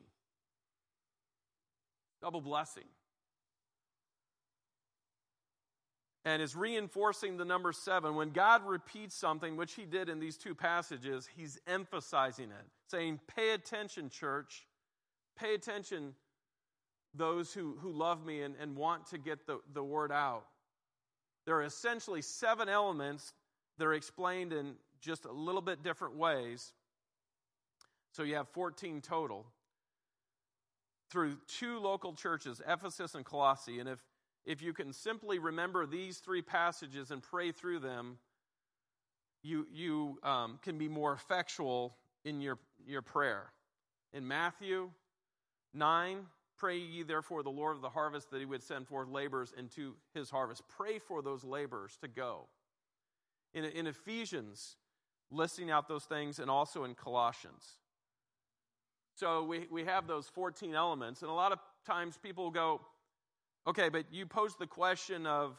Double blessing. And is reinforcing the number seven. When God repeats something, which he did in these two passages, he's emphasizing it, saying, Pay attention, church. Pay attention, those who, who love me and, and want to get the, the word out. There are essentially seven elements that are explained in just a little bit different ways. So you have 14 total through two local churches, Ephesus and Colossae. And if, if you can simply remember these three passages and pray through them, you, you um, can be more effectual in your, your prayer. In Matthew 9, pray ye therefore the Lord of the harvest that he would send forth laborers into his harvest. Pray for those laborers to go. In, in Ephesians, listing out those things, and also in Colossians. So we, we have those 14 elements, and a lot of times people go, okay, but you pose the question of,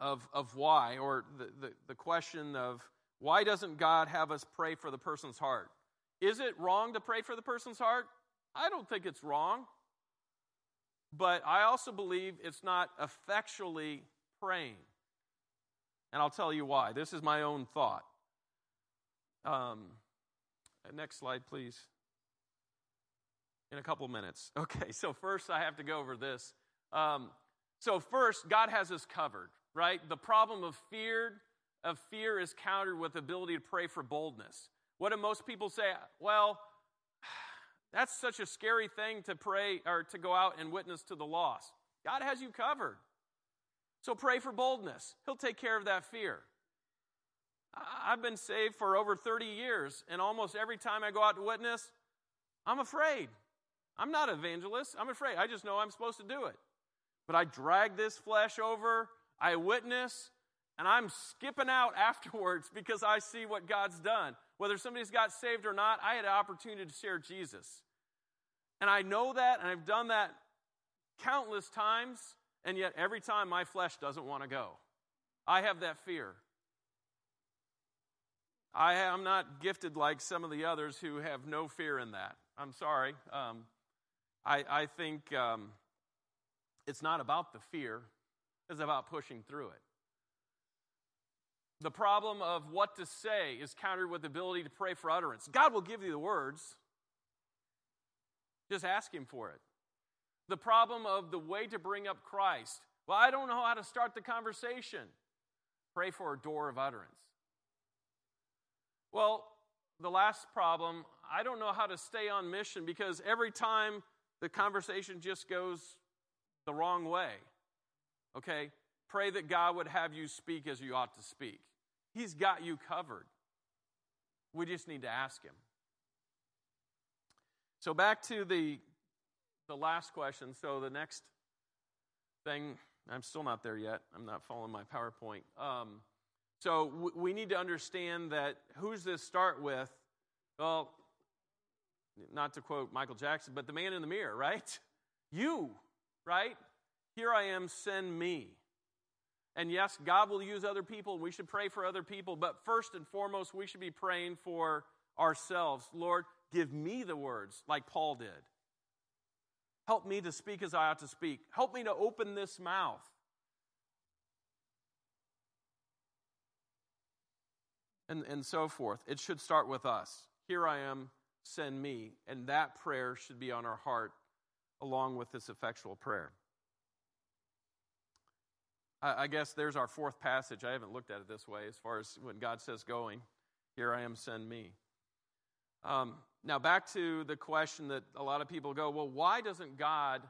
of, of why, or the, the, the question of why doesn't God have us pray for the person's heart? Is it wrong to pray for the person's heart? I don't think it's wrong. But I also believe it's not effectually praying. And I'll tell you why. This is my own thought. Um, next slide, please. In a couple minutes. <laughs> Okay, so first I have to go over this. Um, so first, God has us covered, right? The problem of fear, of fear is countered with ability to pray for boldness. What do most people say? Well, <sighs> That's such a scary thing to pray or to go out and witness to the lost. God has you covered. So pray for boldness. He'll take care of that fear. I've been saved for over 30 years, and almost every time I go out to witness, I'm afraid. I'm not evangelist. I'm afraid. I just know I'm supposed to do it. But I drag this flesh over, I witness, and I'm skipping out <laughs> afterwards because I see what God's done. Whether somebody's got saved or not, I had an opportunity to share Jesus. And I know that, and I've done that countless times, and yet every time my flesh doesn't want to go. I have that fear. I am not gifted like some of the others who have no fear in that. I'm sorry. Um, I, I, think um, it's not about the fear, it's about pushing through it. The problem of what to say is countered with the ability to pray for utterance. God will give you the words, just ask Him for it. The problem of the way to bring up Christ. Well, I don't know how to start the conversation. Pray for a door of utterance. Well, the last problem, I don't know how to stay on mission because every time the conversation just goes the wrong way. Okay? Pray that God would have you speak as you ought to speak. He's got you covered. We just need to ask Him. So, back to the, the last question. So, the next thing, I'm still not there yet. I'm not following my PowerPoint. Um, so, w- we need to understand that who's this start with? Well, not to quote Michael Jackson, but the man in the mirror, right? You, right? Here I am, send me. And yes, God will use other people, we should pray for other people, but first and foremost, we should be praying for ourselves. Lord, give me the words like Paul did. Help me to speak as I ought to speak. Help me to open this mouth. And, and so forth. It should start with us. Here I am, send me. And that prayer should be on our heart along with this effectual prayer. I, I guess there's our fourth passage. I haven't looked at it this way as far as when God says going, here I am, send me. Um, now, back to the question that a lot of people go, well, why doesn't God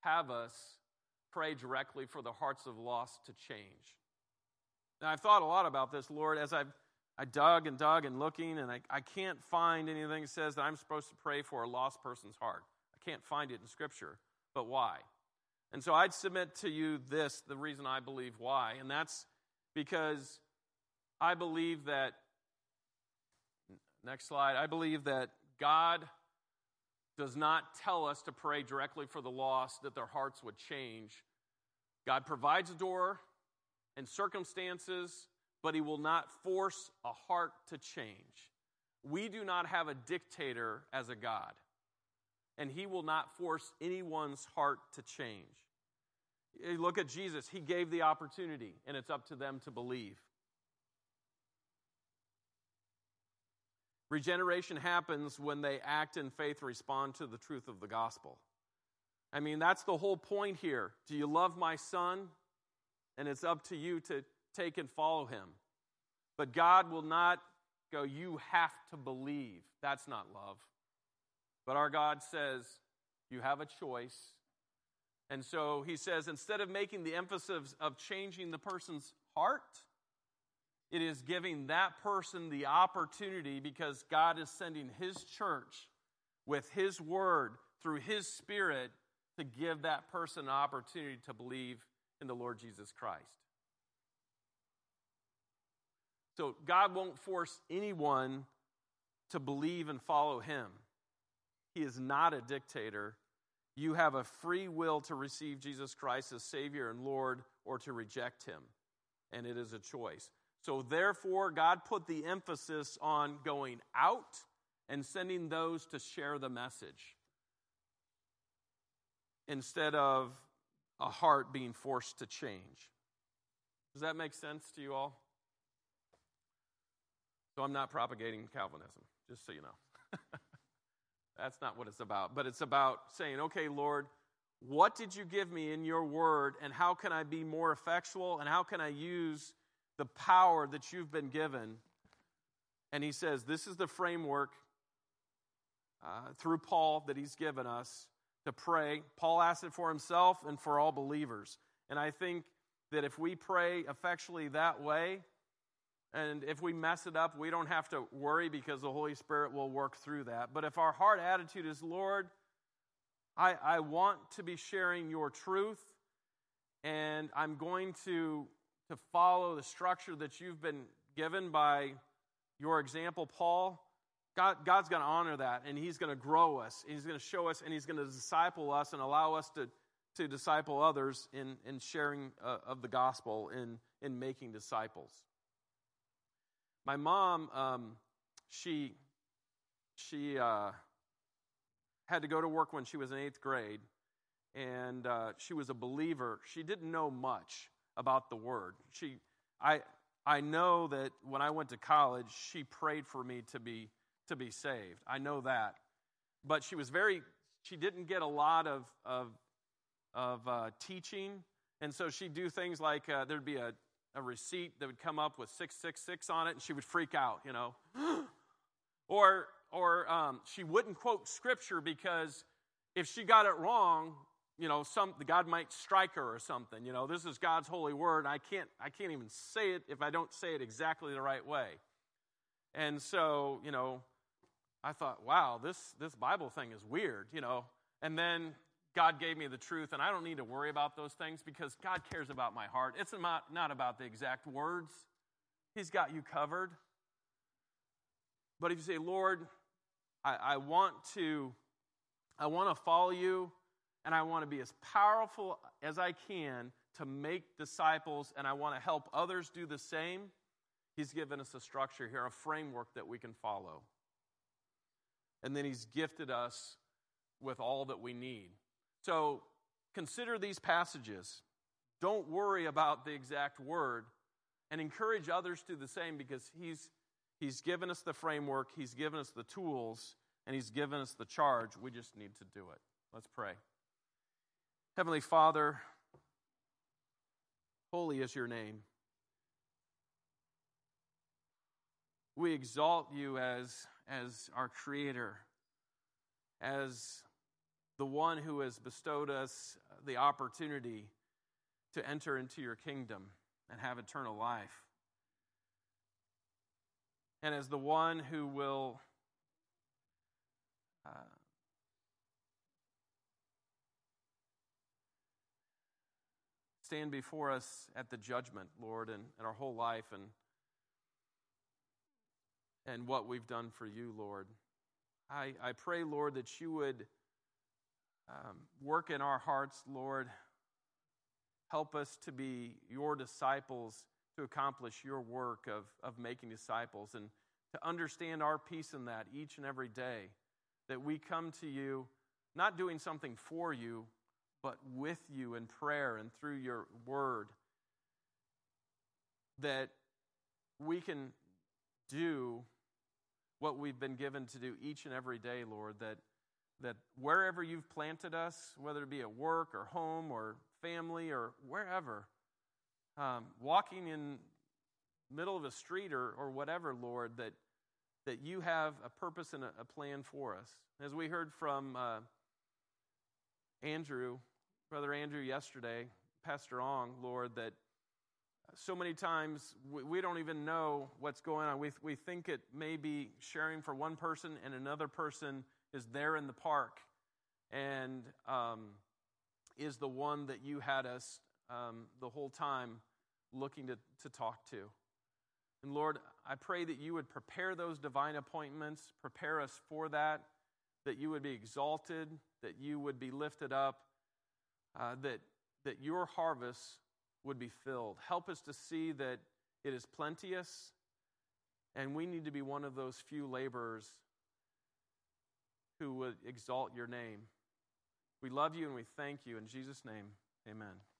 have us pray directly for the hearts of lost to change? Now, I've thought a lot about this, Lord, as I've I dug and dug and looking, and I, I can't find anything that says that I'm supposed to pray for a lost person's heart. I can't find it in Scripture. But why? And so I'd submit to you this the reason I believe why, and that's because I believe that, next slide, I believe that God does not tell us to pray directly for the lost that their hearts would change. God provides a door and circumstances, but He will not force a heart to change. We do not have a dictator as a God, and He will not force anyone's heart to change. You look at Jesus, he gave the opportunity, and it's up to them to believe. Regeneration happens when they act in faith, respond to the truth of the gospel. I mean, that's the whole point here. Do you love my son? And it's up to you to take and follow him. But God will not go, you have to believe. That's not love. But our God says, you have a choice and so he says instead of making the emphasis of changing the person's heart, it is giving that person the opportunity because God is sending his church with his word through his spirit to give that person an opportunity to believe in the Lord Jesus Christ. So God won't force anyone to believe and follow him. He is not a dictator. You have a free will to receive Jesus Christ as Savior and Lord or to reject Him. And it is a choice. So, therefore, God put the emphasis on going out and sending those to share the message instead of a heart being forced to change. Does that make sense to you all? So, I'm not propagating Calvinism, just so you know. <laughs> That's not what it's about. But it's about saying, okay, Lord, what did you give me in your word, and how can I be more effectual, and how can I use the power that you've been given? And he says, This is the framework. uh, through Paul that he's given us to pray. Paul asked it for himself and for all believers. And I think that if we pray effectually that way, and if we mess it up, we don't have to worry because the Holy Spirit will work through that. But if our heart attitude is, Lord, I, I want to be sharing your truth, and I'm going to, to follow the structure that you've been given by your example, Paul, God, God's going to honor that, and He's going to grow us. and He's going to show us, and He's going to disciple us and allow us to, to disciple others in, in sharing uh, of the gospel, in, in making disciples. My mom, um, she, she uh, had to go to work when she was in eighth grade, and uh, she was a believer. She didn't know much about the word. She, I, I know that when I went to college, she prayed for me to be to be saved. I know that, but she was very. She didn't get a lot of of of uh, teaching, and so she'd do things like uh, there'd be a a receipt that would come up with 666 on it and she would freak out, you know. <gasps> or or um, she wouldn't quote scripture because if she got it wrong, you know, some God might strike her or something. You know, this is God's holy word. I can't I can't even say it if I don't say it exactly the right way. And so, you know, I thought, wow, this this Bible thing is weird, you know. And then God gave me the truth, and I don't need to worry about those things because God cares about my heart. It's not, not about the exact words, He's got you covered. But if you say, Lord, I, I want to, I want to follow you, and I want to be as powerful as I can to make disciples, and I want to help others do the same, He's given us a structure here, a framework that we can follow. And then He's gifted us with all that we need. So consider these passages. Don't worry about the exact word and encourage others to the same because he's, he's given us the framework, he's given us the tools, and he's given us the charge. We just need to do it. Let's pray. Heavenly Father, holy is your name. We exalt you as, as our creator, as the one who has bestowed us the opportunity to enter into your kingdom and have eternal life. And as the one who will uh, stand before us at the judgment, Lord, and, and our whole life and and what we've done for you, Lord. I, I pray, Lord, that you would um, work in our hearts, Lord. Help us to be your disciples to accomplish your work of, of making disciples and to understand our peace in that each and every day. That we come to you not doing something for you, but with you in prayer and through your word. That we can do what we've been given to do each and every day, Lord. That that wherever you've planted us, whether it be at work or home or family or wherever, um, walking in middle of a street or, or whatever, Lord, that, that you have a purpose and a, a plan for us. As we heard from uh, Andrew, Brother Andrew, yesterday, Pastor Ong, Lord, that so many times we, we don't even know what's going on. We, we think it may be sharing for one person and another person is there in the park and um, is the one that you had us um, the whole time looking to, to talk to. And Lord, I pray that you would prepare those divine appointments, prepare us for that, that you would be exalted, that you would be lifted up, uh, that, that your harvest would be filled. Help us to see that it is plenteous, and we need to be one of those few laborers who would exalt your name. We love you and we thank you. In Jesus' name, amen.